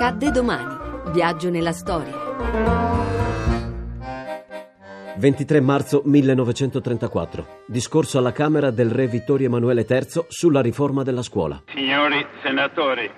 Accadde domani. Viaggio nella storia. 23 marzo 1934. Discorso alla Camera del re Vittorio Emanuele III sulla riforma della scuola. Signori senatori,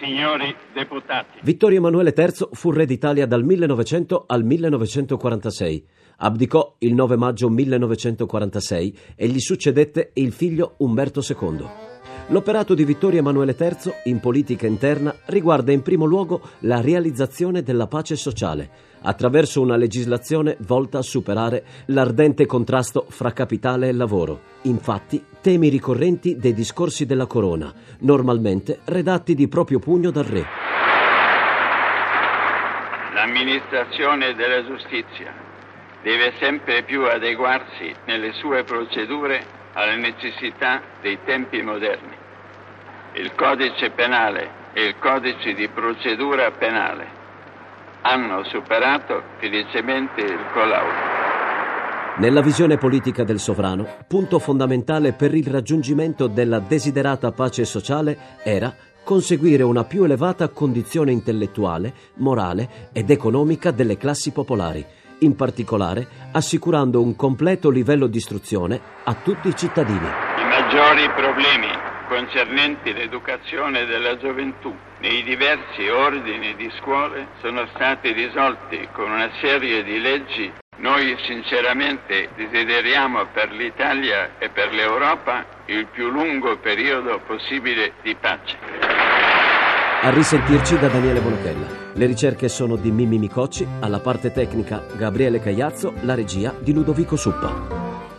signori deputati. Vittorio Emanuele III fu re d'Italia dal 1900 al 1946. Abdicò il 9 maggio 1946 e gli succedette il figlio Umberto II. L'operato di Vittorio Emanuele III in politica interna riguarda in primo luogo la realizzazione della pace sociale, attraverso una legislazione volta a superare l'ardente contrasto fra capitale e lavoro. Infatti, temi ricorrenti dei discorsi della corona, normalmente redatti di proprio pugno dal re. L'amministrazione della giustizia deve sempre più adeguarsi nelle sue procedure alle necessità dei tempi moderni. Il codice penale e il codice di procedura penale hanno superato felicemente il collaudo. Nella visione politica del sovrano, punto fondamentale per il raggiungimento della desiderata pace sociale era conseguire una più elevata condizione intellettuale, morale ed economica delle classi popolari, in particolare assicurando un completo livello di istruzione a tutti i cittadini. I maggiori problemi concernenti l'educazione della gioventù nei diversi ordini di scuole sono stati risolti con una serie di leggi. Noi sinceramente desideriamo per l'Italia e per l'Europa il più lungo periodo possibile di pace. A risentirci da Daniele Bonochella. Le ricerche sono di Mimmi Micocci, alla parte tecnica Gabriele Cagliazzo, la regia di Ludovico Suppa.